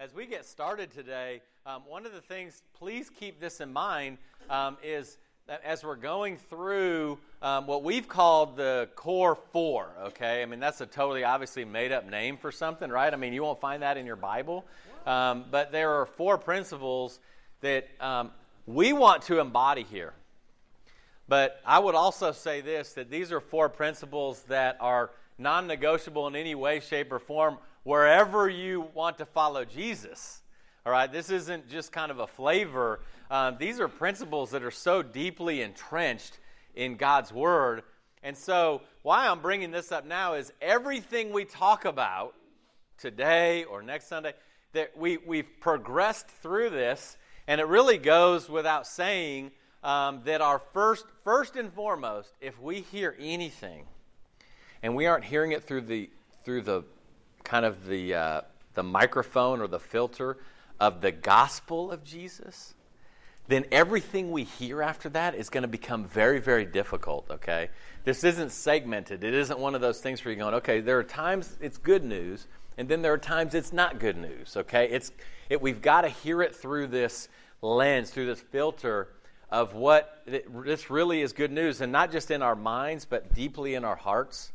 as we get started today, um, one of the things, please keep this in mind, um, is that as we're going through um, what we've called the core four, okay? I mean, that's a totally obviously made up name for something, right? I mean, you won't find that in your Bible. Um, but there are four principles that um, we want to embody here. But I would also say this that these are four principles that are non negotiable in any way, shape, or form wherever you want to follow Jesus. All right, this isn't just kind of a flavor. Um, these are principles that are so deeply entrenched in God's Word. And so, why I'm bringing this up now is everything we talk about today or next Sunday, that we, we've progressed through this, and it really goes without saying um, that our first, first and foremost, if we hear anything, and we aren't hearing it through the, through the kind of the, uh, the microphone or the filter of the gospel of Jesus, then everything we hear after that is going to become very, very difficult, okay? This isn't segmented. It isn't one of those things where you're going, okay, there are times it's good news, and then there are times it's not good news, okay? It's, it, we've got to hear it through this lens, through this filter of what it, this really is good news, and not just in our minds, but deeply in our hearts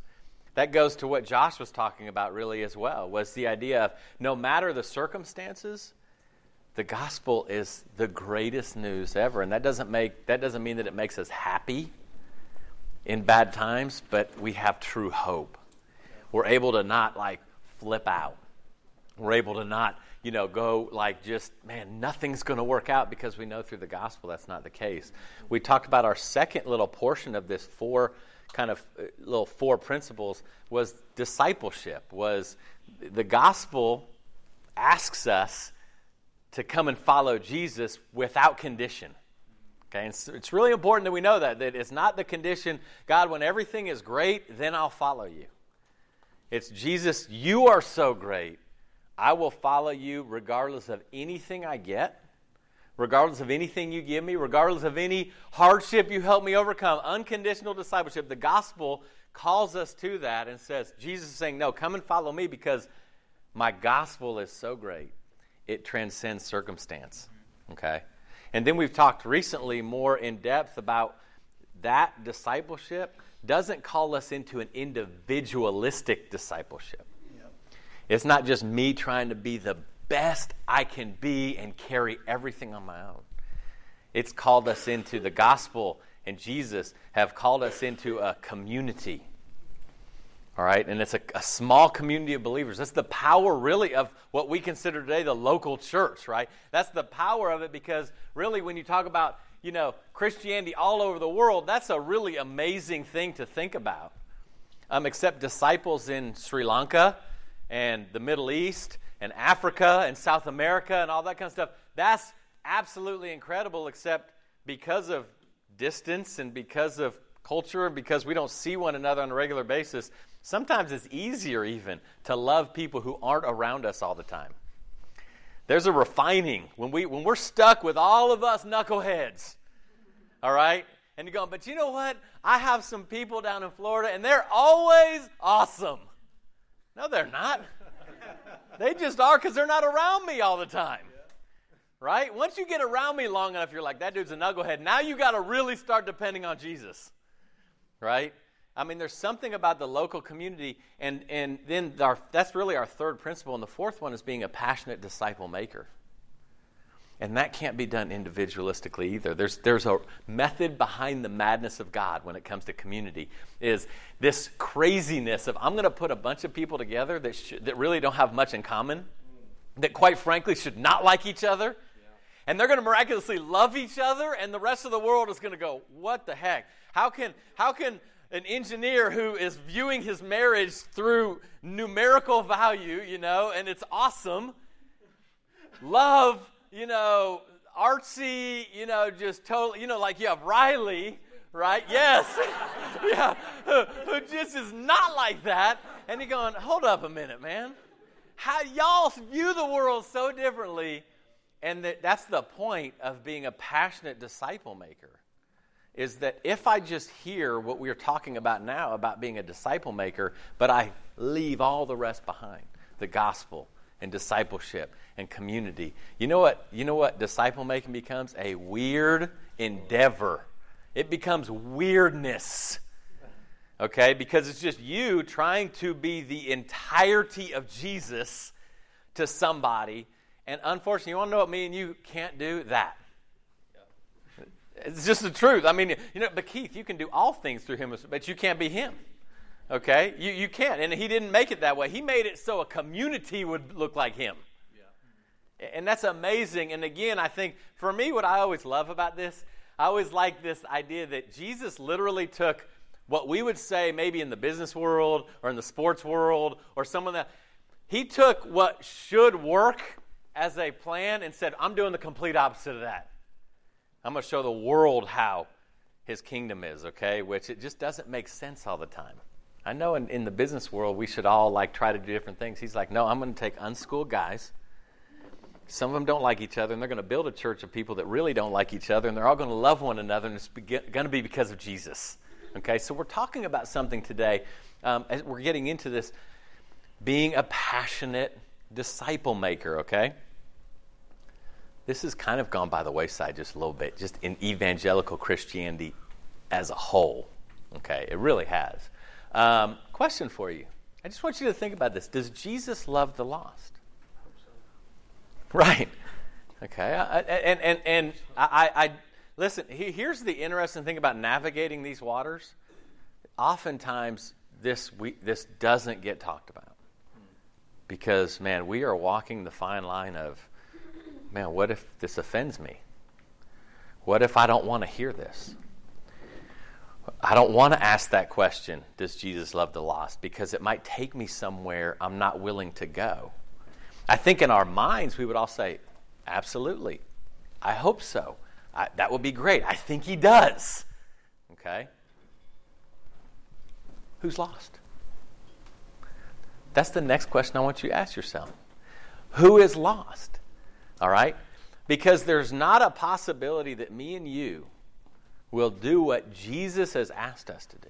that goes to what Josh was talking about really as well was the idea of no matter the circumstances the gospel is the greatest news ever. And that doesn't make that doesn't mean that it makes us happy in bad times but we have true hope. We're able to not like flip out. We're able to not you know go like just man nothing's going to work out because we know through the gospel that's not the case. We talked about our second little portion of this four kind of uh, little four principles was discipleship was the gospel asks us to come and follow jesus without condition. Okay and it's really important that we know that that it's not the condition god when everything is great then i'll follow you. It's jesus you are so great i will follow you regardless of anything i get regardless of anything you give me, regardless of any hardship you help me overcome. Unconditional discipleship. The gospel calls us to that and says, Jesus is saying, No, come and follow me because my gospel is so great. It transcends circumstance. Okay? And then we've talked recently more in depth about that discipleship doesn't call us into an individualistic discipleship. Yep. It's not just me trying to be the best I can be and carry everything on my own. It's called us into the gospel and Jesus have called us into a community. All right, and it's a, a, small community of believers. That's the power, really, of what we consider today the local church, right? That's the power of it because, really, when you talk about, you know, Christianity all over the world, that's a really amazing thing to think about. Um, except disciples in Sri Lanka and the Middle East and Africa and South America and all that kind of stuff. That's absolutely incredible, except because of distance and because of culture and because we don't see one another on a regular basis, sometimes it's easier even to love people who aren't around us all the time. There's a refining when, we, when we're stuck with all of us knuckleheads, all right? And you're going, but you know what? I have some people down in Florida and they're always awesome. No, they're not. They just are because they're not around me all the time. Right? Once you get around me long enough, you're like, that dude's a knucklehead. Now you got to really start depending on Jesus. Right? I mean, there's something about the local community, and, and then our, that's really our third principle. And the fourth one is being a passionate disciple maker. And that can't be done individualistically either. There's, there's a method behind the madness of God when it comes to community is this craziness of I'm going to put a bunch of people together that, sh- that really don't have much in common, that quite frankly should not like each other, and they're going to miraculously love each other, and the rest of the world is going to go, what the heck? How can, how can an engineer who is viewing his marriage through numerical value, you know, and it's awesome, love you know, artsy, you know, just totally, you know, like you have Riley, right? Yes. yeah. Who, just is not like that. And you're going, hold up a minute, man. How y'all view the world so differently. And that, that's the point of being a passionate disciple maker. Is that if I just hear what we're talking about now about being a disciple maker, but I leave all the rest behind the gospel and discipleship and community. You know what? You know what disciple making becomes? A weird endeavor. It becomes weirdness. Okay? Because it's just you trying to be the entirety of Jesus to somebody. And unfortunately, you want to know what me and you can't do? That. It's just the truth. I mean, you know, but Keith, you can do all things through him, but you can't be him. Okay? You, you can't. And he didn't make it that way. He made it so a community would look like him. And that's amazing. And again, I think for me, what I always love about this, I always like this idea that Jesus literally took what we would say maybe in the business world or in the sports world or some of that. He took what should work as a plan and said, I'm doing the complete opposite of that. I'm going to show the world how his kingdom is, okay? Which it just doesn't make sense all the time. I know in, in the business world we should all like try to do different things. He's like, no, I'm going to take unschooled guys. Some of them don't like each other, and they're going to build a church of people that really don't like each other, and they're all going to love one another, and it's going to be because of Jesus. Okay, so we're talking about something today um, as we're getting into this being a passionate disciple maker, okay? This has kind of gone by the wayside just a little bit, just in evangelical Christianity as a whole, okay? It really has. Um, question for you. I just want you to think about this. Does Jesus love the lost? Right. Okay. I, and and and I, I listen. Here's the interesting thing about navigating these waters. Oftentimes, this we, this doesn't get talked about because man, we are walking the fine line of man. What if this offends me? What if I don't want to hear this? I don't want to ask that question, does Jesus love the lost? Because it might take me somewhere I'm not willing to go. I think in our minds we would all say, absolutely. I hope so. I, that would be great. I think he does. Okay? Who's lost? That's the next question I want you to ask yourself. Who is lost? All right? Because there's not a possibility that me and you will do what Jesus has asked us to do,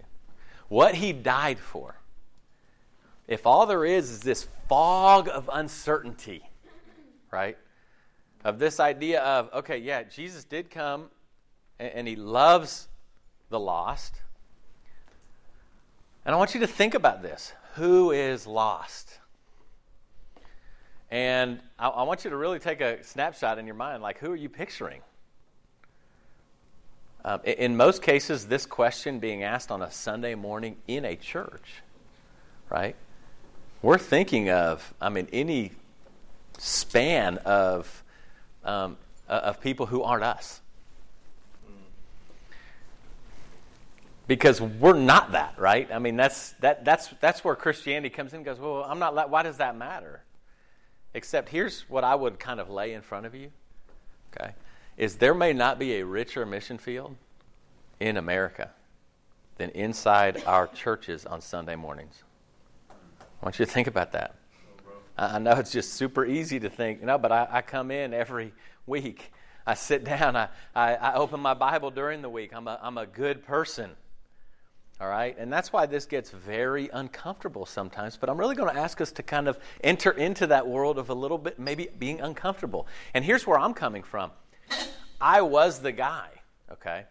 what he died for. If all there is is this fog of uncertainty, right? Of this idea of, okay, yeah, Jesus did come and, and he loves the lost. And I want you to think about this who is lost? And I, I, want you to really take a snapshot in your mind like, who are you picturing? Um, in most cases, this question being asked on a Sunday morning in a church, right? We're thinking of, I mean, any span of um, of people who aren't us, because we're not that, right? I mean, that's that that's that's where Christianity comes in. and Goes, well, I'm not. Why does that matter? Except here's what I would kind of lay in front of you. Okay, is there may not be a richer mission field in America than inside our churches on Sunday mornings. Want you to think about that. I know it's just super easy to think, you know, but I, I come in every week. I sit down. I, I, I, open my Bible during the week. I'm a, I'm a good person. All right? And that's why this gets very uncomfortable sometimes. But I'm really going to ask us to kind of enter into that world of a little bit maybe being uncomfortable. And here's where I'm coming from I was the guy, okay,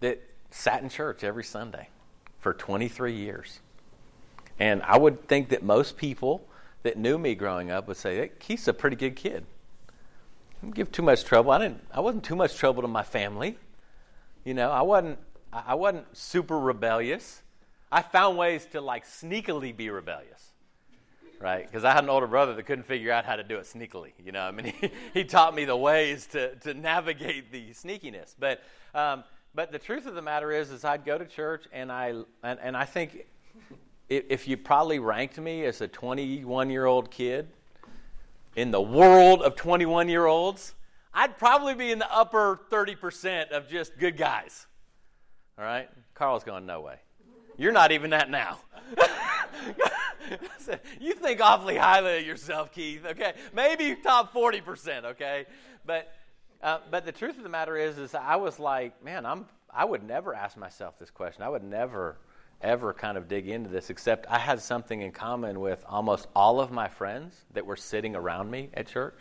that sat in church every Sunday for 23 years. And I would think that most people that knew me growing up would say, hey, Keith's a pretty good kid. I Didn't give too much trouble. I didn't. I wasn't too much trouble to my family. You know, I wasn't. I wasn't super rebellious. I found ways to like sneakily be rebellious right? Because I had an older brother that couldn't figure out how to do it sneakily. You know, I mean, he, he taught me the ways to, to navigate the sneakiness. But, um, but the truth of the matter is, is I'd go to church and I, and, and I think if you probably ranked me as a 21 year old kid in the world of 21 year olds, I'd probably be in the upper 30% of just good guys. All right? Carl's going, no way. You're not even that now. you think awfully highly of yourself, Keith. Okay, maybe top forty percent. Okay, but uh, but the truth of the matter is, is I was like, man, I'm I would never ask myself this question. I would never ever kind of dig into this, except I had something in common with almost all of my friends that were sitting around me at church.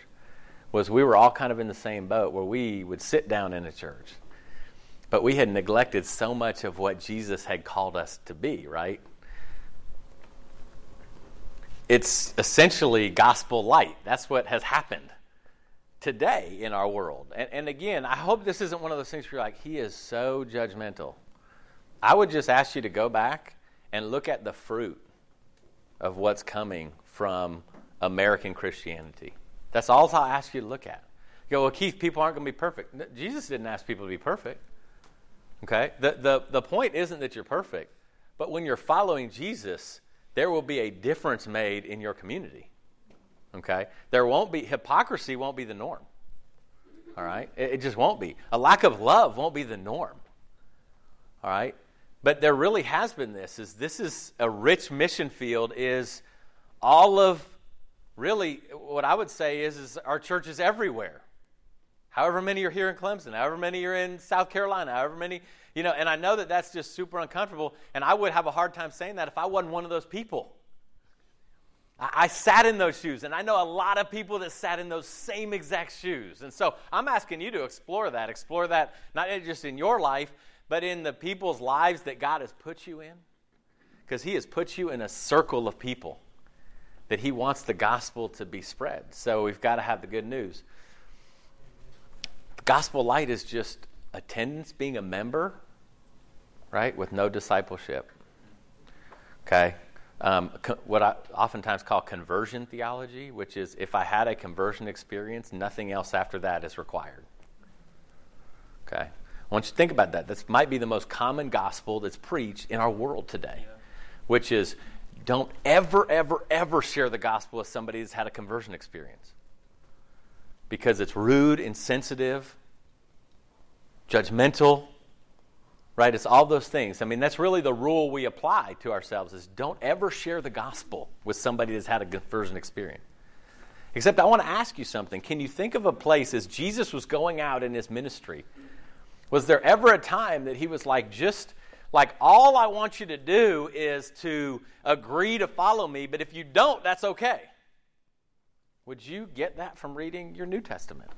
Was we were all kind of in the same boat where we would sit down in a church, but we had neglected so much of what Jesus had called us to be, right? It's essentially gospel light. That's what has happened today in our world. And, and again, I hope this isn't one of those things where you're like, he is so judgmental. I would just ask you to go back and look at the fruit of what's coming from American Christianity. That's all I'll ask you to look at. You go, well, Keith, people aren't going to be perfect. Jesus didn't ask people to be perfect. Okay? The, the, the point isn't that you're perfect, but when you're following Jesus, there will be a difference made in your community. Okay? There won't be, hypocrisy won't be the norm. All right? It, it just won't be. A lack of love won't be the norm. All right? But there really has been this is this is a rich mission field is all of really what I would say is is our churches everywhere. However many are here in Clemson, however many are in South Carolina, however many, you know, and I know that that's just super uncomfortable and I would have a hard time saying that if I wasn't one of those people. I, I sat in those shoes, and I know a lot of people that sat in those same exact shoes. And so I'm asking you to explore that, explore that not just in your life, but in the people's lives that God has put you in. Because He has put you in a circle of people that He wants the gospel to be spread. So we've got to have the good news. The gospel light is just attendance, being a member, right, with no discipleship. Okay? Um, what I oftentimes call conversion theology, which is if I had a conversion experience, nothing else after that is required. Okay? I want you to think about that. This might be the most common gospel that's preached in our world today, yeah. which is don't ever, ever, ever share the gospel with somebody that's had a conversion experience because it's rude, insensitive, judgmental, right? It's all those things. I mean, that's really the rule we apply to ourselves is don't ever share the gospel with somebody that's had a conversion experience. Except I want to ask you something. Can you think of a place as Jesus was going out in his ministry was there ever a time that he was like, just like, all I want you to do is to agree to follow me, but if you don't, that's okay? Would you get that from reading your New Testament?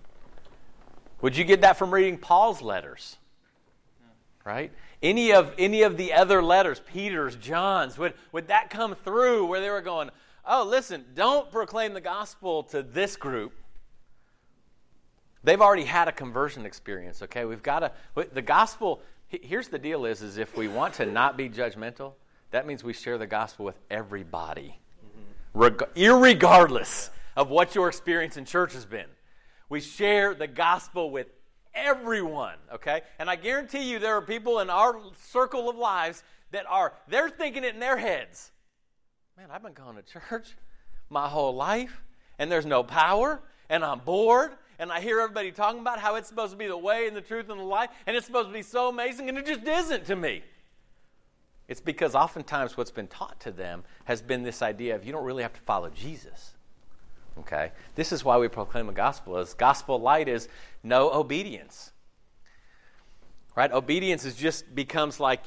Would you get that from reading Paul's letters? Right? Any of any of the other letters, Peter's, John's, would, would that come through where they were going, oh, listen, don't proclaim the gospel to this group They've already had a conversion experience, okay? We've got to, the gospel, here's the deal is, is if we want to not be judgmental, that means we share the gospel with everybody, reg- irregardless of what your experience in church has been. We share the gospel with everyone, okay? And I guarantee you there are people in our circle of lives that are, they're thinking it in their heads. Man, I've been going to church my whole life, and there's no power, and I'm bored, and I hear everybody talking about how it's supposed to be the way and the truth and the life, and it's supposed to be so amazing, and it just isn't to me. It's because oftentimes what's been taught to them has been this idea of you don't really have to follow Jesus. Okay? This is why we proclaim the gospel is gospel light is no obedience. Right? Obedience is just becomes like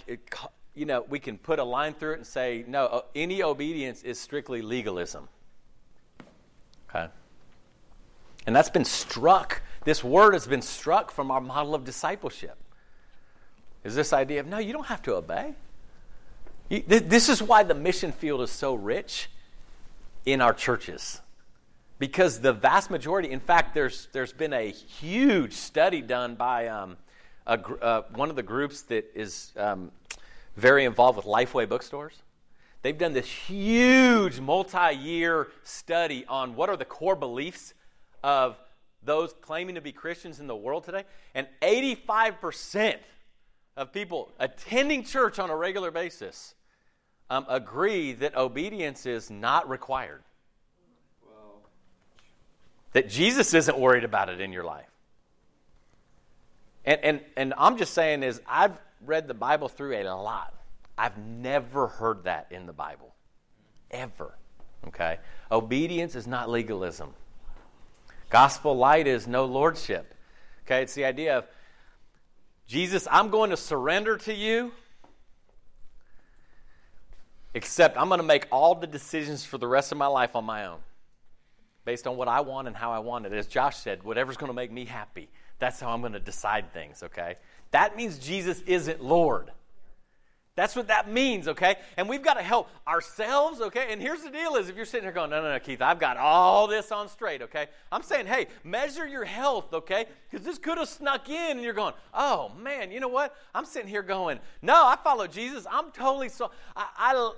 you know, we can put a line through it and say no, any obedience is strictly legalism. Okay? And that's been struck. This word has been struck from our model of discipleship. Is this idea of, no, you don't have to obey. This is why the mission field is so rich in our churches. Because the vast majority, in fact, there's, there's been a huge study done by um, a, uh, one of the groups that is um, very involved with Lifeway bookstores. They've done this huge multi year study on what are the core beliefs of those claiming to be Christians in the world today, and 85% of people attending church on a regular basis um, agree that obedience is not required. That Jesus isn't worried about it in your life. And, and, and I'm just saying is I've read the Bible through a lot. I've never heard that in the Bible. Ever. Okay? Obedience is not legalism. Gospel light is no lordship. Okay, it's the idea of Jesus, I'm going to surrender to you. except I'm going to make all the decisions for the rest of my life on my own based on what I want and how I want it. As Josh said, whatever's going to make me happy, that's how I'm going to decide things, okay? That means Jesus isn't Lord. That's what that means, okay? And we've got to help ourselves, okay? And here's the deal is if you're sitting here going, no, no, no, Keith, I've got all this on straight, okay? I'm saying, hey, measure your health, okay? Because this could have snuck in and you're going, oh, man, you know what? I'm sitting here going, no, I follow Jesus. I'm totally so, I, I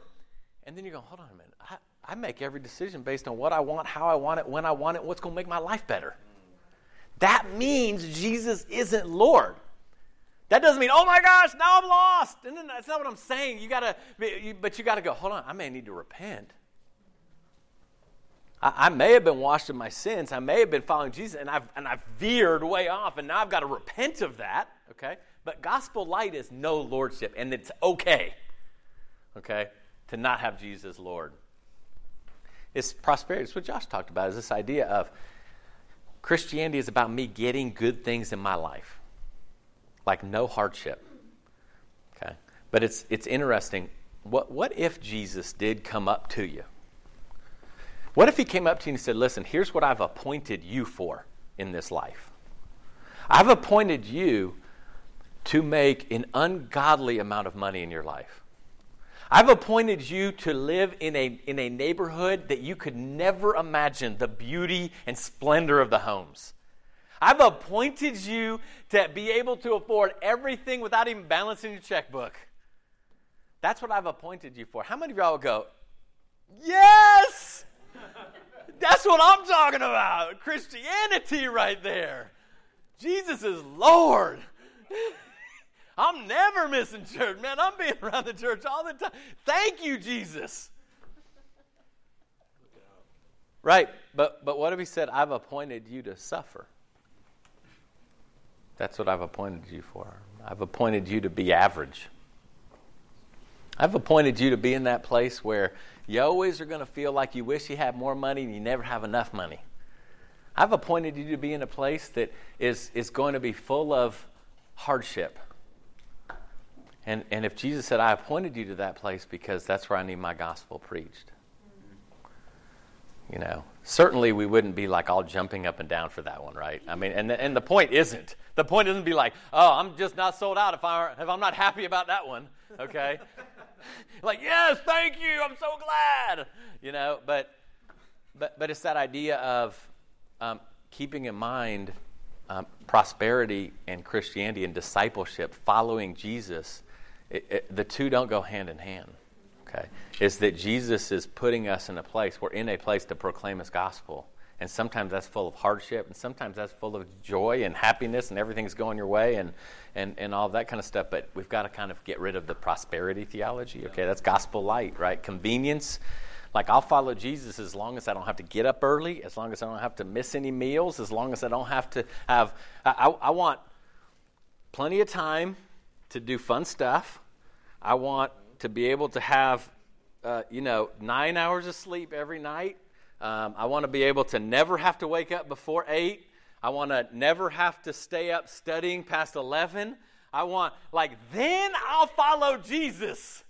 and then you're going, hold on a minute. I, I make every decision based on what I want, how I want it, when I want it, what's going to make my life better. That means Jesus isn't Lord. That doesn't mean, oh my gosh, now I'm lost. And then that's not what I'm saying. You gotta, but you got to go. Hold on, I may need to repent. I, I, may have been washed of my sins. I may have been following Jesus, and I've and I've veered way off, and now I've got to repent of that. Okay, but gospel light is no lordship, and it's okay. Okay, to not have Jesus Lord. It's prosperity. It's what Josh talked about. Is this idea of Christianity is about me getting good things in my life like no hardship. Okay? But it's, it's interesting. What, what if Jesus did come up to you? What if he came up to you and said, Listen, here's what I've appointed you for in this life? I've appointed you to make an ungodly amount of money in your life. I've appointed you to live in a, in a neighborhood that you could never imagine the beauty and splendor of the homes. I've appointed you to be able to afford everything without even balancing your checkbook. That's what I've appointed you for. How many of y'all go, Yes! That's what I'm talking about. Christianity right there. Jesus is Lord. I'm never missing church, man. I'm being around the church all the time. Thank you, Jesus. Right, but but what if he said, I've appointed you to suffer? That's what I've appointed you for. I've appointed you to be average. I've appointed you to be in that place where you always are going to feel like you wish you had more money and you never have enough money. I've appointed you to be in a place that is, is going to be full of hardship. And, and if Jesus said, I appointed you to that place because that's where I need my gospel preached, you know, certainly we wouldn't be like all jumping up and down for that one, right? I mean, and the, and the point isn't. The point isn't be like, oh, I'm just not sold out if, I, if I'm not happy about that one, okay? like, yes, thank you, I'm so glad, you know, but, but, but it's that idea of um, keeping in mind um, prosperity and Christianity and discipleship, following Jesus. It, it, the two don't go hand in hand okay, is that Jesus is putting us in a place, we're in a place to proclaim his gospel. And sometimes that's full of hardship, and sometimes that's full of joy and happiness, and everything's going your way, and, and, and all that kind of stuff. But we've got to kind of get rid of the prosperity theology. Okay, that's gospel light, right? Convenience. Like, I'll follow Jesus as long as I don't have to get up early, as long as I don't have to miss any meals, as long as I don't have to have. I, I want plenty of time to do fun stuff. I want to be able to have, uh, you know, nine hours of sleep every night. Um, I want to be able to never have to wake up before eight. I want to never have to stay up studying past 11. I want, like, then I'll follow Jesus.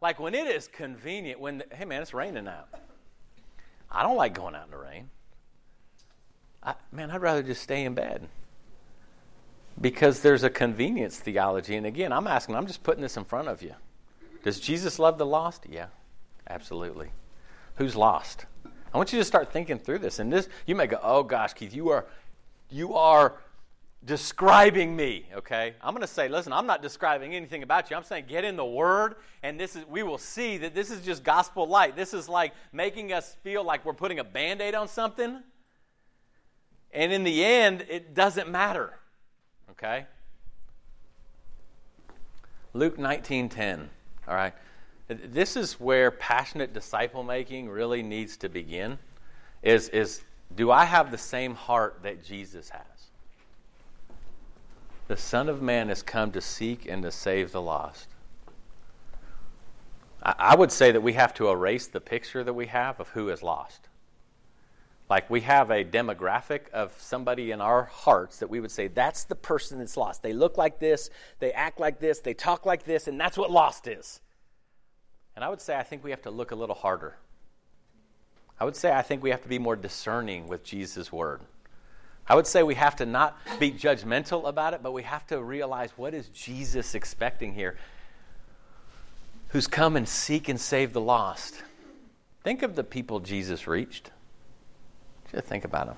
Like when it is convenient, when, the, hey man, it's raining out. I don't like going out in the rain. I, man, I'd rather just stay in bed because there's a convenience theology. And again, I'm asking, I'm just putting this in front of you. Does Jesus love the lost? Yeah, absolutely. Who's lost? I want you to start thinking through this. And this, you may go, "Oh gosh, Keith, you are, you are describing me." Okay, I'm going to say, listen, I'm not describing anything about you. I'm saying, get in the Word, and this is. We will see that this is just gospel light. This is like making us feel like we're putting a band-aid on something, and in the end, it doesn't matter. Okay. Luke 19:10. All right? This is where passionate disciple making really needs to begin. Is, is do I have the same heart that Jesus has? The Son of Man has come to seek and to save the lost. I, I would say that we have to erase the picture that we have of who is lost. Like we have a demographic of somebody in our hearts that we would say, that's the person that's lost. They look like this, they act like this, they talk like this, and that's what lost is. And I would say I think we have to look a little harder. I would say I think we have to be more discerning with Jesus' word. I would say we have to not be judgmental about it, but we have to realize what is Jesus expecting here? Who's come and seek and save the lost. Think of the people Jesus reached. Just think about them.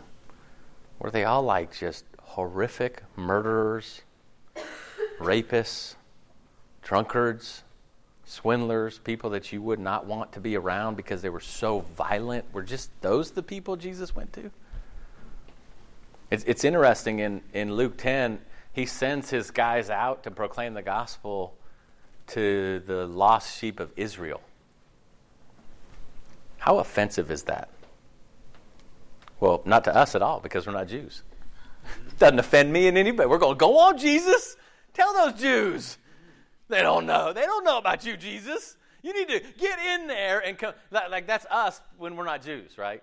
Were they all like just horrific murderers, rapists, drunkards, swindlers, people that you would not want to be around because they were so violent? Were just those the people Jesus went to? It's, it's interesting in, in Luke 10, he sends his guys out to proclaim the gospel to the lost sheep of Israel. How offensive is that? Well, not to us at all because we're not Jews. Doesn't offend me in any way. We're going, to go on, Jesus. Tell those Jews. They don't know. They don't know about you, Jesus. You need to get in there and come. Like, that's us when we're not Jews, right?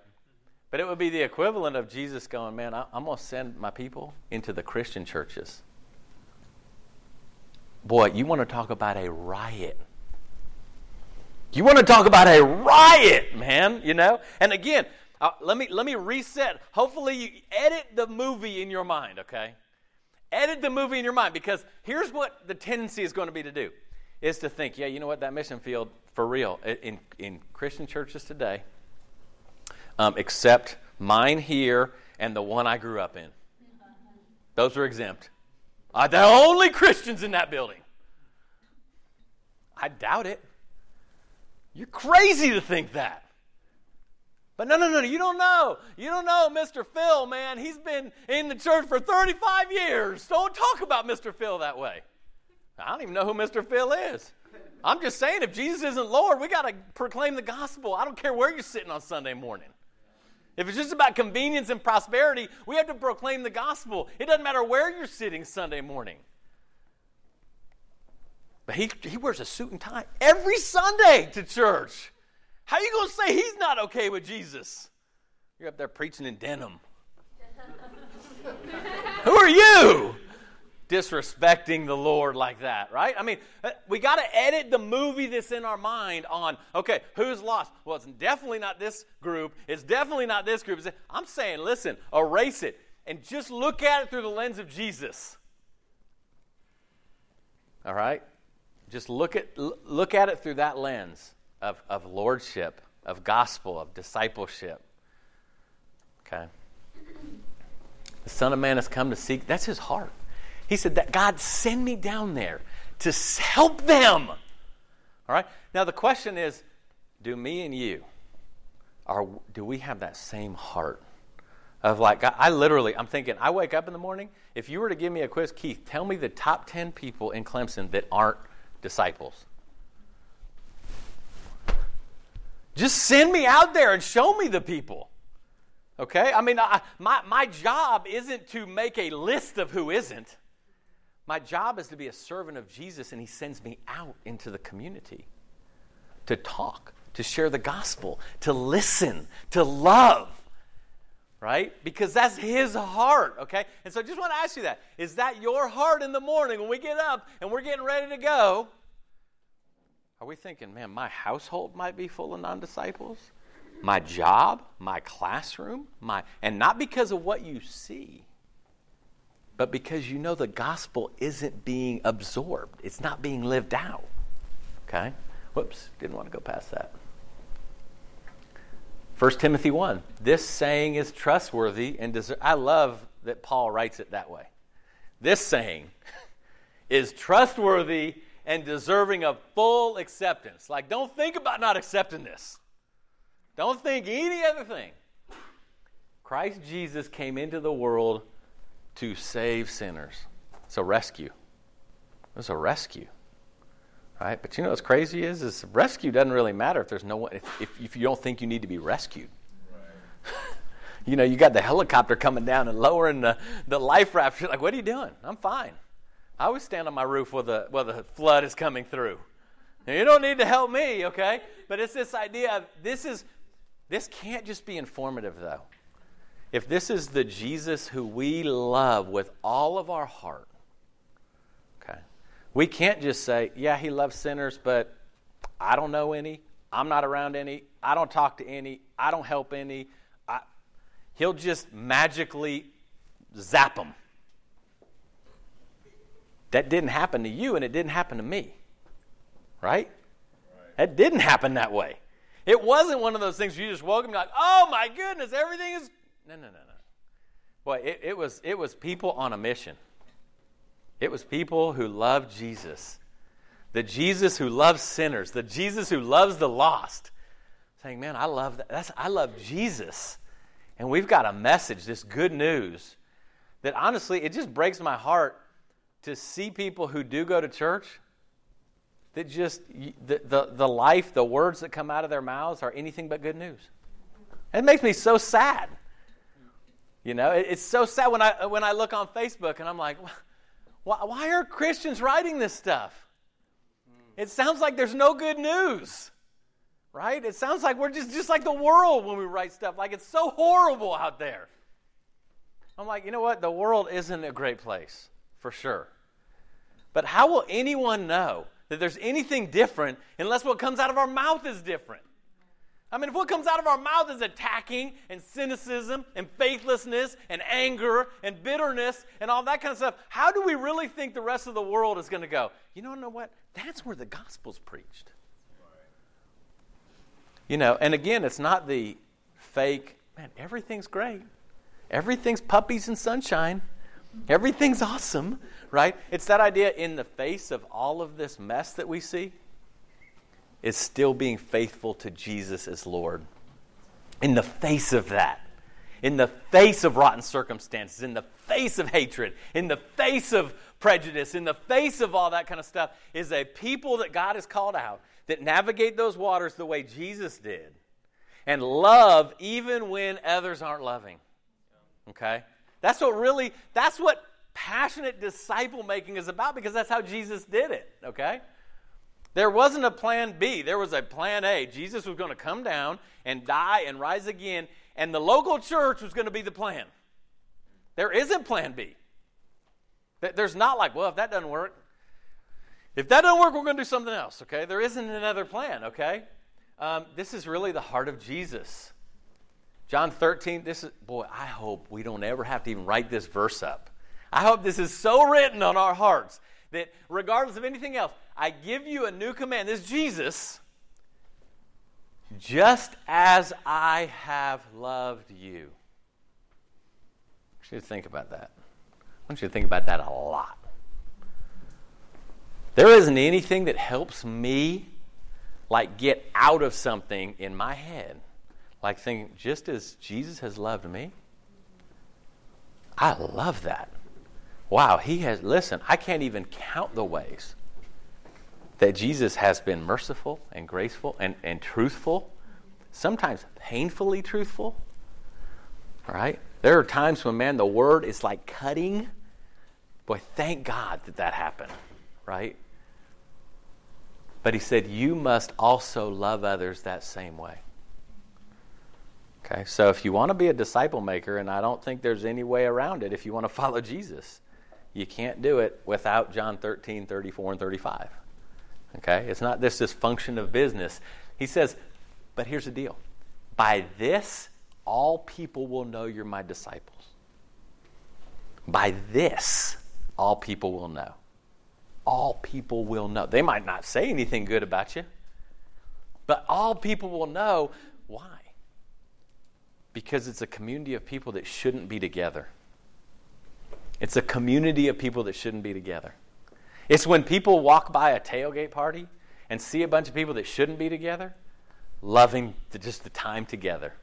But it would be the equivalent of Jesus going, man, I'm going to send my people into the Christian churches. Boy, you want to talk about a riot. You want to talk about a riot, man, you know? And again, let me let me reset. Hopefully you edit the movie in your mind, okay? Edit the movie in your mind because here's what the tendency is going to be to do is to think, yeah, you know what, that mission field for real in in Christian churches today, um, except mine here and the one I grew up in. Those are exempt. Are the only Christians in that building? I doubt it. You're crazy to think that. But no, no, no, you don't know. You don't know Mr. Phil, man. He's been in the church for 35 years. Don't talk about Mr. Phil that way. I don't even know who Mr. Phil is. I'm just saying, if Jesus isn't Lord, we got to proclaim the gospel. I don't care where you're sitting on Sunday morning. If it's just about convenience and prosperity, we have to proclaim the gospel. It doesn't matter where you're sitting Sunday morning. But he, he wears a suit and tie every Sunday to church. How are you going to say he's not okay with Jesus? You're up there preaching in denim. Who are you? disrespecting the Lord like that, right? I mean, uh, we got to edit the movie that's in our mind on, okay, who's lost? Well, it's definitely not this group. It's definitely not this group. I'm saying, listen, erase it and just look at it through the lens of Jesus. All right? Just look at, look at it through that lens of, of lordship, of gospel, of discipleship. Okay? The Son of Man has come to seek, that's his heart. He said that God send me down there to help them. All right? Now the question is, do me and you are do we have that same heart? Of like I literally I'm thinking I wake up in the morning, if you were to give me a quiz, Keith, tell me the top 10 people in Clemson that aren't disciples. Just send me out there and show me the people. Okay? I mean, I, my, my job isn't to make a list of who isn't. My job is to be a servant of Jesus, and He sends me out into the community to talk, to share the gospel, to listen, to love, right? Because that's His heart, okay? And so I just want to ask you that. Is that your heart in the morning when we get up and we're getting ready to go? Are we thinking, man, my household might be full of non disciples? My job, my classroom, my, and not because of what you see but because you know the gospel isn't being absorbed, it's not being lived out. Okay? Whoops, didn't want to go past that. 1 Timothy 1. This saying is trustworthy and deser- I love that Paul writes it that way. This saying is trustworthy and deserving of full acceptance. Like, don't think about not accepting this. Don't think any other thing. Christ Jesus came into the world to save sinners. It's a rescue. It's a rescue. Right? But you know what's crazy is is rescue doesn't really matter if there's no one if, if, if you don't think you need to be rescued. Right. you know, you got the helicopter coming down and lowering the, the life raft. You're like, what are you doing? I'm fine. I always stand on my roof while the while the flood is coming through. Now, you don't need to help me, okay? But it's this idea of this is this can't just be informative though if this is the Jesus who we love with all of our heart, okay, we can't just say, yeah, he loves sinners, but I don't know any. I'm not around any. I don't talk to any. I don't help any. I, he'll just magically zap them. That didn't happen to you, and it didn't happen to me. Right? right. That didn't happen that way. It wasn't one of those things you just woke up and like, oh my goodness, everything is. No, no, no, no. Boy, it, it, was, it was people on a mission. It was people who loved Jesus. The Jesus who loves sinners, the Jesus who loves the lost. Saying, man, I love that. That's, I love Jesus. And we've got a message, this good news, that honestly, it just breaks my heart to see people who do go to church that just, the, the, the life, the words that come out of their mouths are anything but good news. It makes me so sad. You know, it, it's so sad when I, when I look on Facebook and I'm like, why, why are Christians writing this stuff? It sounds like there's no good news, right? It sounds like we're just, just like the world when we write stuff, like it's so horrible out there. I'm like, you know what? The world isn't a great place, for sure. But how will anyone know that there's anything different unless what comes out of our mouth is different. I mean, if what comes out of our mouth is attacking and cynicism and faithlessness and anger and bitterness and all that kind of stuff, how do we really think the rest of the world is going to go? You know, know what? That's where the gospel's preached. You know, and again, it's not the fake, man, everything's great. Everything's puppies and sunshine. Everything's awesome right? It's that idea in the face of all of this mess that we see, is still being faithful to Jesus as Lord. In the face of that, in the face of rotten circumstances, in the face of hatred, in the face of prejudice, in the face of all that kind of stuff, is a people that God has called out that navigate those waters the way Jesus did and love even when others aren't loving. Okay? That's what really, that's what passionate disciple making is about because that's how Jesus did it, okay? There wasn't a plan B, there was a plan A. Jesus was going to come down and die and rise again, and the local church was going to be the plan. There isn't plan B. There's not like, well, if that doesn't work, if that doesn't work, we're going to do something else, okay? There isn't another plan, okay? Um, this is really the heart of Jesus. John 13, this is, boy, I hope we don't ever have to even write this verse up. I hope this is so written on our hearts that regardless of anything else, I give you a new command. This is Jesus. Just as I have loved you. I want you to think about that. I want you to think about that a lot. There isn't anything that helps me like get out of something in my head like thinking just as Jesus has loved me. I love that. Wow, he has, listen, I can't even count the ways that Jesus has been merciful and graceful and, and truthful, sometimes painfully truthful. Right? There are times when, man, the word is like cutting. Boy, thank God that that happened, right? But he said, You must also love others that same way. Okay, so if you want to be a disciple maker, and I don't think there's any way around it if you want to follow Jesus, you can't do it without John 13, 34, and 35. Okay? It's not this, this function of business. He says, but here's the deal by this, all people will know you're my disciples. By this, all people will know. All people will know. They might not say anything good about you, but all people will know. Why? Because it's a community of people that shouldn't be together. It's a community of people that shouldn't be together. It's when people walk by a tailgate party and see a bunch of people that shouldn't be together, loving the, just the time together.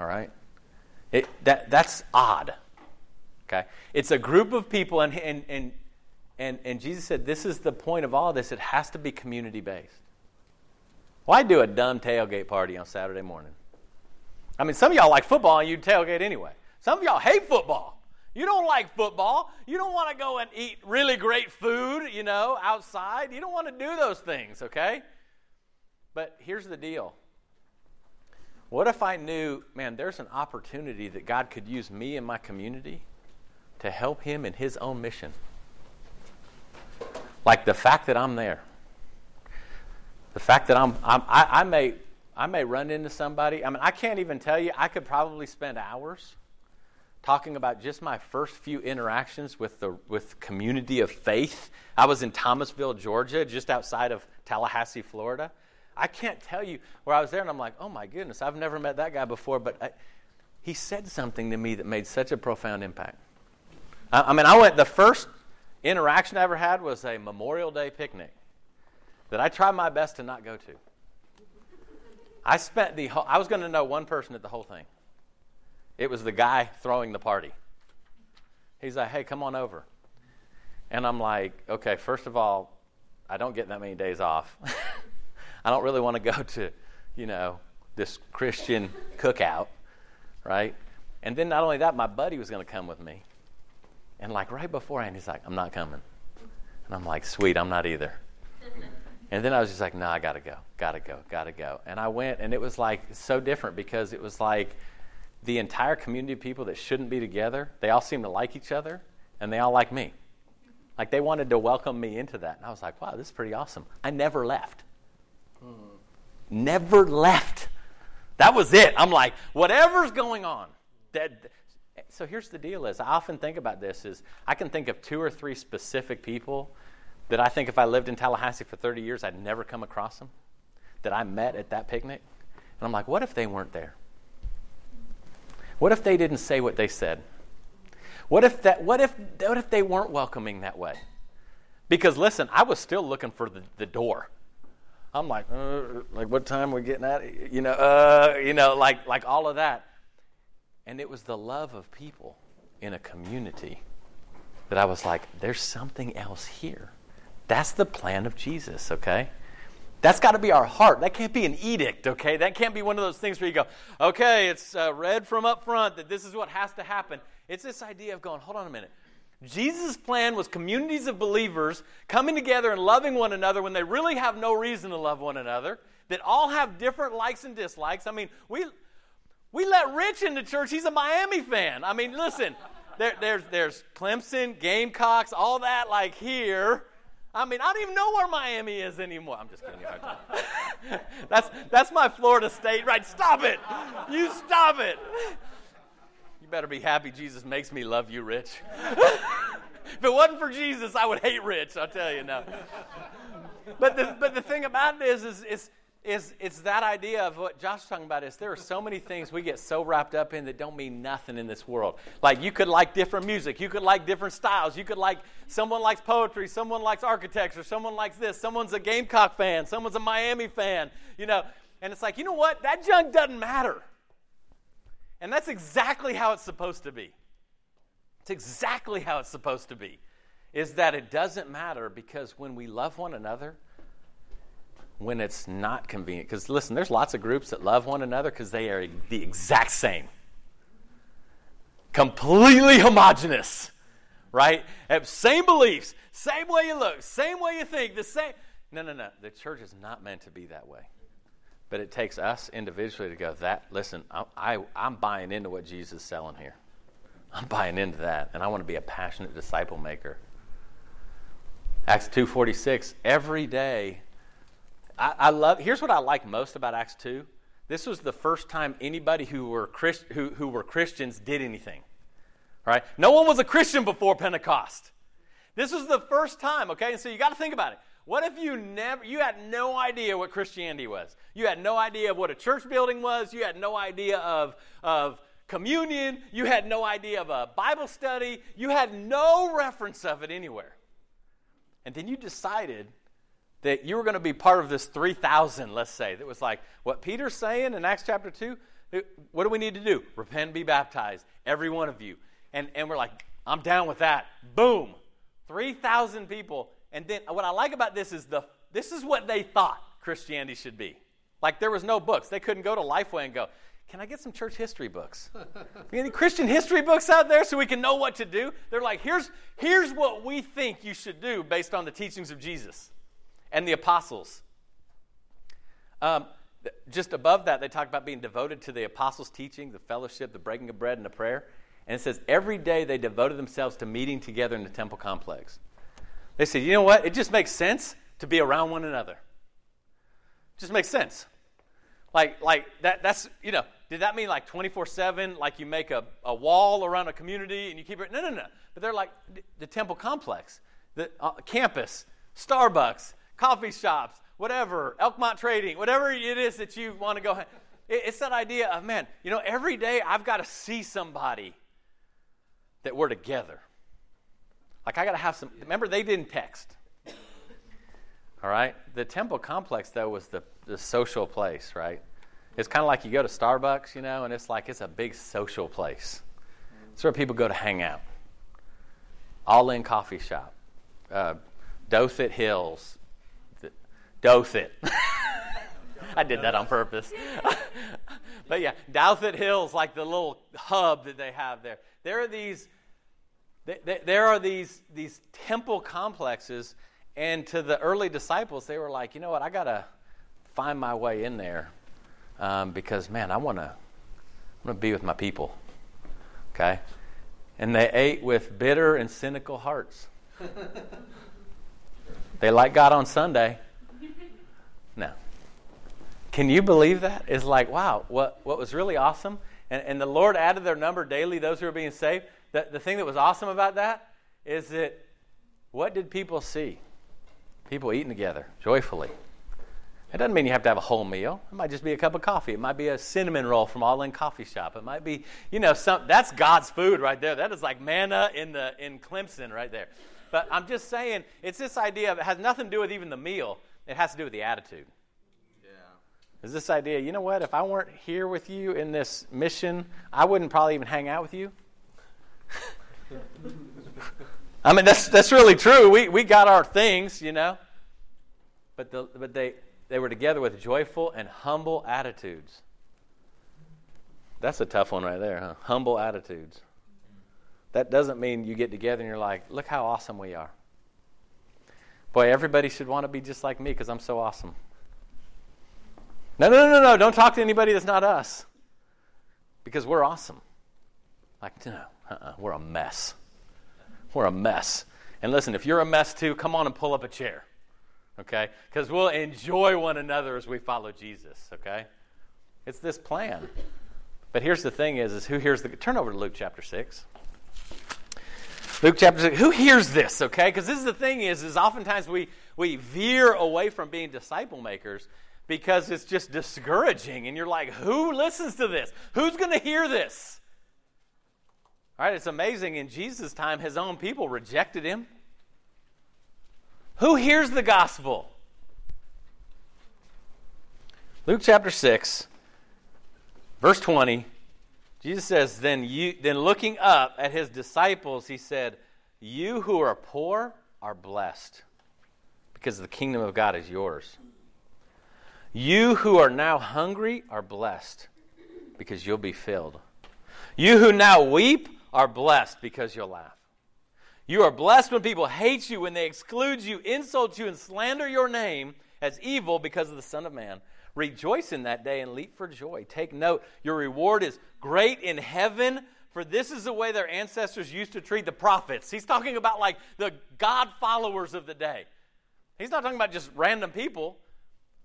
All right? It, that, that's odd. Okay? It's a group of people, and, and, and, and, and Jesus said this is the point of all this it has to be community based. Why do a dumb tailgate party on Saturday morning? I mean, some of y'all like football and you tailgate anyway. Some of y'all hate football. You don't like football. You don't want to go and eat really great food, you know, outside. You don't want to do those things, okay? But here's the deal. What if I knew, man, there's an opportunity that God could use me and my community to help Him in His own mission? Like the fact that I'm there, the fact that I'm, I'm I, I may I may run into somebody. I mean, I can't even tell you. I could probably spend hours talking about just my first few interactions with the with community of faith. I was in Thomasville, Georgia, just outside of Tallahassee, Florida. I can't tell you where I was there, and I'm like, oh my goodness, I've never met that guy before, but I, he said something to me that made such a profound impact. I, I mean, I went the first interaction I ever had was a Memorial Day picnic that I tried my best to not go to. I spent the whole, I was going to know one person at the whole thing. It was the guy throwing the party. He's like, hey, come on over. And I'm like, okay, first of all, I don't get that many days off. I don't really want to go to, you know, this Christian cookout, right? And then not only that, my buddy was going to come with me. And like right beforehand, he's like, I'm not coming. And I'm like, sweet, I'm not either. And then I was just like, no, I got to go, got to go, got to go. And I went, and it was like so different because it was like the entire community of people that shouldn't be together, they all seemed to like each other, and they all like me. Like they wanted to welcome me into that. And I was like, wow, this is pretty awesome. I never left. Hmm. Never left. That was it. I'm like, whatever's going on. That, so here's the deal is I often think about this is I can think of two or three specific people that I think if I lived in Tallahassee for 30 years, I'd never come across them, that I met at that picnic. And I'm like, what if they weren't there? What if they didn't say what they said? What if, that, what if, what if they weren't welcoming that way? Because listen, I was still looking for the, the door. I'm like, uh, like what time we're getting at? You know, uh, you know, like like all of that. And it was the love of people in a community that I was like, there's something else here. That's the plan of Jesus, okay? That's got to be our heart. That can't be an edict, okay? That can't be one of those things where you go, okay, it's uh, read from up front that this is what has to happen. It's this idea of going, hold on a minute. Jesus' plan was communities of believers coming together and loving one another when they really have no reason to love one another, that all have different likes and dislikes. I mean, we, we let Rich into church. He's a Miami fan. I mean, listen, there, there's, there's Clemson, Gamecocks, all that like here. I mean, I don't even know where Miami is anymore. I'm just kidding. that's, that's my Florida State, right? Stop it. You stop it. You better be happy Jesus makes me love you, Rich. if it wasn't for Jesus, I would hate Rich, I'll tell you now. But the, but the thing about it is, is, is is it's that idea of what Josh is talking about is there are so many things we get so wrapped up in that don't mean nothing in this world. Like you could like different music, you could like different styles, you could like someone likes poetry, someone likes architecture, someone likes this, someone's a Gamecock fan, someone's a Miami fan, you know. And it's like, you know what? That junk doesn't matter. And that's exactly how it's supposed to be. It's exactly how it's supposed to be. Is that it doesn't matter because when we love one another, when it's not convenient. Because listen, there's lots of groups that love one another because they are the exact same, completely homogenous, right? Have same beliefs, same way you look, same way you think, the same. No, no, no. The church is not meant to be that way. But it takes us individually to go, that, listen, I, I, I'm buying into what Jesus is selling here. I'm buying into that, and I want to be a passionate disciple maker. Acts 2.46, every day I, I, love, here's what I like most about Acts 2. This was the first time anybody who were, Christ, who, who were Christians did anything. Right? No one was a Christian before Pentecost. This was the first time, okay? And so you got to think about it. What if you never, you had no idea what Christianity was? You had no idea of what a church building was. You had no idea of, of communion. You had no idea of a Bible study. You had no reference of it anywhere. And then you decided that you were going to be part of this 3,000, let's say, that was like what Peter's saying in Acts chapter 2. What do we need to do? Repent and be baptized, every one of you. And, and we're like, I'm down with that. Boom. 3,000 people. And then what I like about this is the this is what they thought Christianity should be. Like there was no books. They couldn't go to Lifeway and go, can I get some church history books? Any Christian history books out there so we can know what to do? They're like, here's, here's what we think you should do based on the teachings of Jesus and the apostles. Um, just above that, they talk about being devoted to the apostles' teaching, the fellowship, the breaking of bread, and the prayer. And it says every day they devoted themselves to meeting together in the temple complex. They said, you know what? It just makes sense to be around one another. Just makes sense. Like, like that, that's, you know, did that mean like 24 7, like you make a, a wall around a community and you keep it? No, no, no. But they're like the temple complex, the uh, campus, Starbucks, coffee shops, whatever, Elkmont Trading, whatever it is that you want to go. It's that idea of, man, you know, every day I've got to see somebody that we're together. Like, I got to have some. Remember, they didn't text. All right? The temple complex, though, was the, the social place, right? It's kind of like you go to Starbucks, you know, and it's like it's a big social place. It's where people go to hang out. All in coffee shop. Uh, Hills. Dothet. I did that on purpose. but yeah, Dothet Hills, like the little hub that they have there. There are these, there are these, these temple complexes and to the early disciples, they were like, you know what, I got to find my way in there um, because, man, I want to I want to be with my people. Okay? And they ate with bitter and cynical hearts. they like God on Sunday. Can you believe that? It's like, wow, what, what was really awesome? And, and the Lord added their number daily, those who are being saved. The, the thing that was awesome about that is that what did people see? People eating together joyfully. It doesn't mean you have to have a whole meal. It might just be a cup of coffee. It might be a cinnamon roll from All In Coffee Shop. It might be, you know, some that's God's food right there. That is like manna in the in Clemson right there. But I'm just saying, it's this idea of it has nothing to do with even the meal. It has to do with the attitude. Is this idea, you know what, if I weren't here with you in this mission, I wouldn't probably even hang out with you. I mean, that's, that's really true. We, we got our things, you know. But, the, but they, they were together with joyful and humble attitudes. That's a tough one right there, huh? Humble attitudes. That doesn't mean you get together and you're like, look how awesome we are. Boy, everybody should want to be just like me because I'm so awesome. No, no, no, no, no. Don't talk to anybody that's not us because we're awesome. Like, no, uh-uh, we're a mess. We're a mess. And listen, if you're a mess too, come on and pull up a chair. Okay? Because we'll enjoy one another as we follow Jesus. Okay? It's this plan. But here's the thing is, is who hears the turn over to Luke chapter 6. Luke chapter 6. Who hears this, okay? Because this is the thing is, is oftentimes we, we veer away from being disciple makers because it's just discouraging. And you're like, who listens to this? Who's going to hear this? All right, it's amazing. In Jesus' time, his own people rejected him. Who hears the gospel? Luke chapter 6, verse 20. Jesus says, then, you, then looking up at his disciples, he said, You who are poor are blessed, because the kingdom of God is yours. You who are now hungry are blessed, because you'll be filled. You who now weep are blessed because you'll laugh. You are blessed when people hate you, when they exclude you, insult you, and slander your name as evil because of the Son of Man. Rejoice in that day and leap for joy. Take note, your reward is great in heaven, for this is the way their ancestors used to treat the prophets. He's talking about like the God followers of the day. He's not talking about just random people.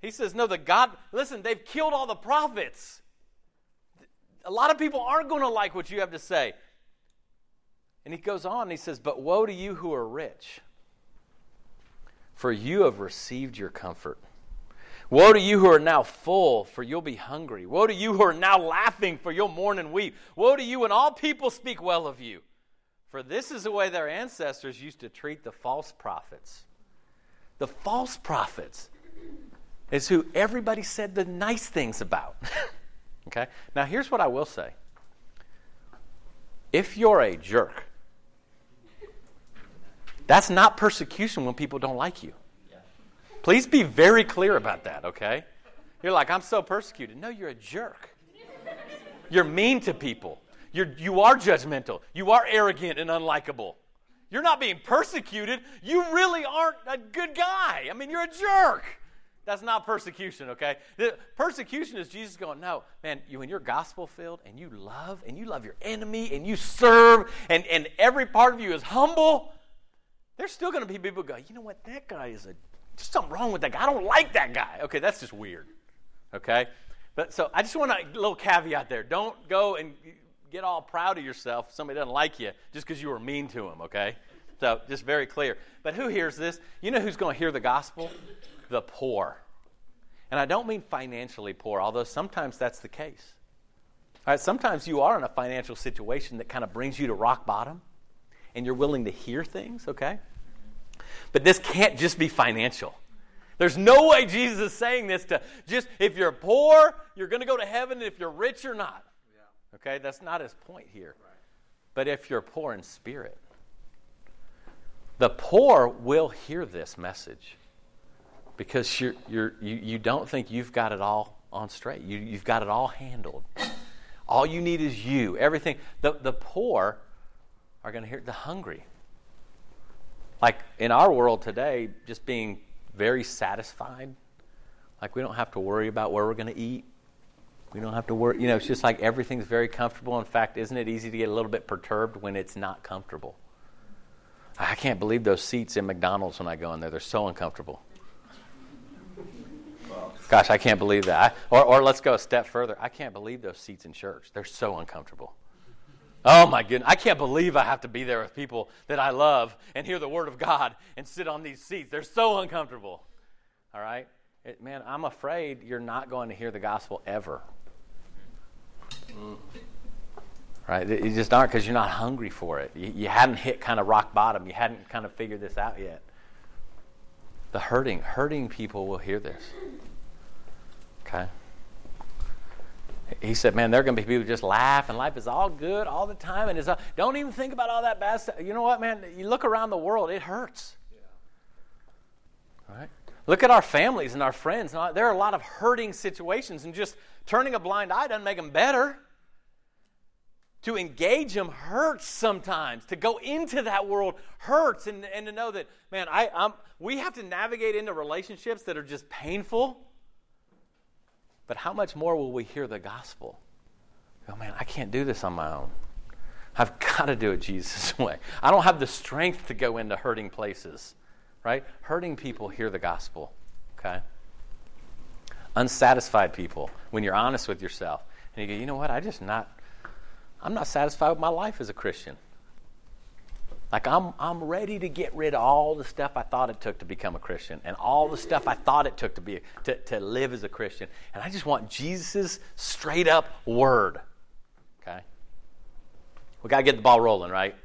He says, no, the God, listen, they've killed all the prophets. A lot of people aren't going to like what you have to say. And he goes on, he says, But woe to you who are rich, for you have received your comfort. Woe to you who are now full, for you'll be hungry. Woe to you who are now laughing, for you'll mourn and weep. Woe to you when all people speak well of you, for this is the way their ancestors used to treat the false prophets. The false prophets is who everybody said the nice things about. okay? Now, here's what I will say if you're a jerk, that's not persecution when people don't like you. Please be very clear about that, okay? You're like, I'm so persecuted. No, you're a jerk. You're mean to people. You're, you are judgmental. You are arrogant and unlikable. You're not being persecuted. You really aren't a good guy. I mean, you're a jerk. That's not persecution, okay? The persecution is Jesus going, no, man, you when you're gospel filled and you love and you love your enemy and you serve and, and every part of you is humble, there's still going to be people go, you know what, that guy is a There's something wrong with that guy. I don't like that guy. Okay, that's just weird. Okay? But so I just want a little caveat there. Don't go and get all proud of yourself if somebody doesn't like you just because you were mean to them, okay? So just very clear. But who hears this? You know who's going to hear the gospel? The poor. And I don't mean financially poor, although sometimes that's the case. Right, sometimes you are in a financial situation that kind of brings you to rock bottom and you're willing to hear things, okay? But this can't just be financial. There's no way Jesus is saying this to just if you're poor, you're going to go to heaven, and if you're rich, you're not. Okay, that's not his point here. But if you're poor in spirit, the poor will hear this message because you're, you're, you, you don't think you've got it all on straight. You, you've got it all handled. All you need is you. Everything. The, the poor are going to hear the hungry. Like in our world today, just being very satisfied. Like we don't have to worry about where we're going to eat. We don't have to worry. You know, it's just like everything's very comfortable. In fact, isn't it easy to get a little bit perturbed when it's not comfortable? I can't believe those seats in McDonald's when I go in there. They're so uncomfortable. Gosh, I can't believe that. Or, or let's go a step further. I can't believe those seats in church. They're so uncomfortable. Oh my goodness. I can't believe I have to be there with people that I love and hear the Word of God and sit on these seats. They're so uncomfortable. All right? It, man, I'm afraid you're not going to hear the gospel ever. Mm. Right? You just aren't because you're not hungry for it. You, you hadn't hit kind of rock bottom. You hadn't kind of figured this out yet. The hurting, hurting people will hear this. Okay? he said, man, there are going to be people just laugh and life is all good all the time. And it's all, don't even think about all that bad stuff. You know what, man? You look around the world, it hurts. Yeah. All right? Look at our families and our friends. There are a lot of hurting situations, and just turning a blind eye doesn't make them better. To engage them hurts sometimes. To go into that world hurts, and, and to know that, man, I, I'm, we have to navigate into relationships that are just painful but how much more will we hear the gospel? Oh man, I can't do this on my own. I've got to do it Jesus' way. I don't have the strength to go into hurting places, right? Hurting people hear the gospel, okay? Unsatisfied people, when you're honest with yourself, and you go, you know what, I just not, I'm not satisfied with my life as a Christian. Like I'm, I'm ready to get rid of all the stuff I thought it took to become a Christian and all the stuff I thought it took to be to, to live as a Christian. And I just want Jesus' straight up word. Okay? We got to get the ball rolling, right?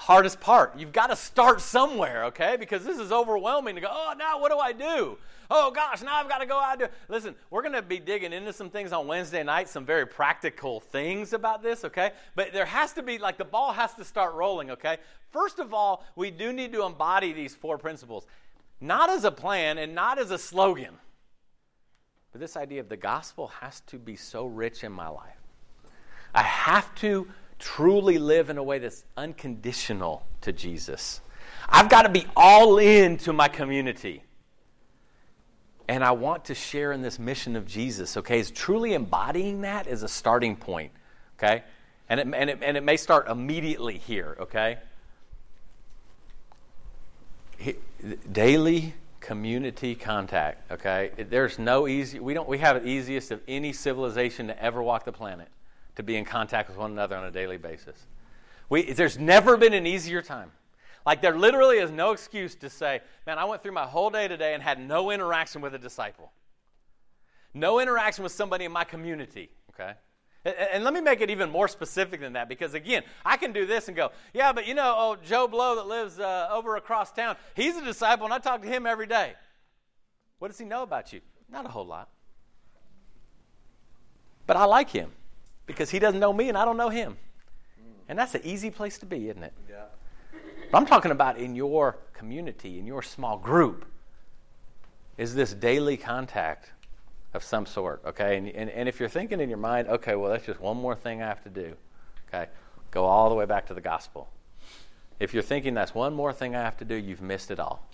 Hardest part. You've got to start somewhere, okay? Because this is overwhelming to go, oh, now what do I do? oh gosh, now I've got to go out. Listen, we're going to be digging into some things on Wednesday night, some very practical things about this, okay? But there has to be, like, the ball has to start rolling, okay? First of all, we do need to embody these four principles, not as a plan and not as a slogan, but this idea of the gospel has to be so rich in my life. I have to truly live in a way that's unconditional to Jesus. I've got to be all in to my community and I want to share in this mission of Jesus, okay? Is truly embodying that is a starting point, okay? And it, and, it, and it may start immediately here, okay? Daily community contact, okay? There's no easy, we don't, we have the easiest of any civilization to ever walk the planet to be in contact with one another on a daily basis. We, there's never been an easier time. Like, there literally is no excuse to say, man, I went through my whole day today and had no interaction with a disciple. No interaction with somebody in my community, okay? And, and let me make it even more specific than that because, again, I can do this and go, yeah, but you know, oh, Joe Blow that lives uh, over across town, he's a disciple and I talk to him every day. What does he know about you? Not a whole lot. But I like him because he doesn't know me and I don't know him. And that's an easy place to be, isn't it? Yeah. But I'm talking about in your community, in your small group. Is this daily contact of some sort, okay? And, and, and if you're thinking in your mind, okay, well, that's just one more thing I have to do, okay? Go all the way back to the gospel. If you're thinking that's one more thing I have to do, you've missed it all.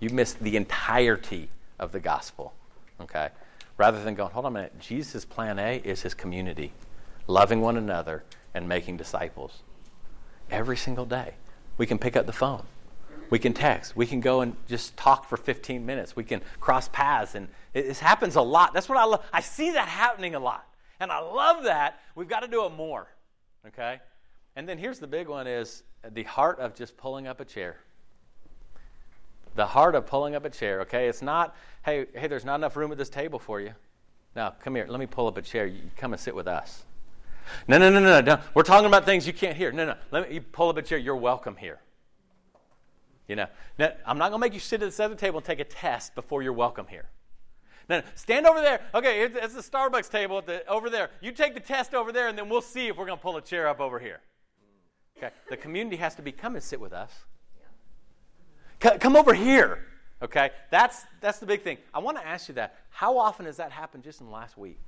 You've missed the entirety of the gospel, okay? Rather than going, hold on a minute, Jesus' plan A is his community, loving one another and making disciples every single day we can pick up the phone. We can text. We can go and just talk for 15 minutes. We can cross paths. And it, this happens a lot. That's what I love. I see that happening a lot. And I love that. We've got to do it more. Okay? And then here's the big one is the heart of just pulling up a chair. The heart of pulling up a chair, okay? It's not, hey, hey, there's not enough room at this table for you. Now, come here. Let me pull up a chair. You come and sit with us. No, no, no, no, no. We're talking about things you can't hear. No, no. Let me pull up a chair. You're welcome here. You know, now, I'm not going to make you sit at this other table and take a test before you're welcome here. No, no, stand over there. Okay, it's, it's the Starbucks table the, over there. You take the test over there, and then we'll see if we're going to pull a chair up over here. Okay, the community has to be come and sit with us. C- come over here. Okay, that's that's the big thing. I want to ask you that. How often has that happened just in the last week?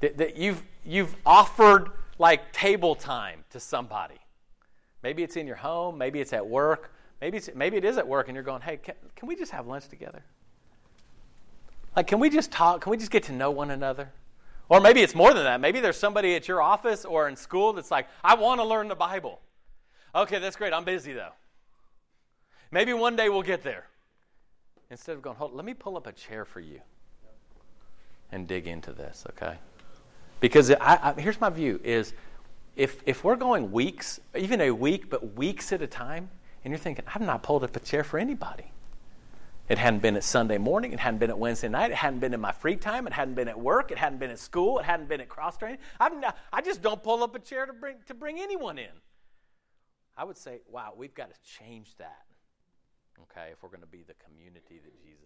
That, that you've you've offered like table time to somebody. Maybe it's in your home. Maybe it's at work. Maybe it's, maybe it is at work, and you're going, "Hey, can, can we just have lunch together? Like, can we just talk? Can we just get to know one another?" Or maybe it's more than that. Maybe there's somebody at your office or in school that's like, I want to learn the Bible. Okay, that's great. I'm busy though. Maybe one day we'll get there. Instead of going, hold, let me pull up a chair for you and dig into this, okay? Because I, I, here's my view: is if if we're going weeks, even a week, but weeks at a time, and you're thinking, I've not pulled up a chair for anybody. It hadn't been at Sunday morning. It hadn't been at Wednesday night. It hadn't been in my free time. It hadn't been at work. It hadn't been at school. It hadn't been at cross training. Not, i just don't pull up a chair to bring, to bring anyone in. I would say, wow, we've got to change that, okay, if we're going to be the community that Jesus.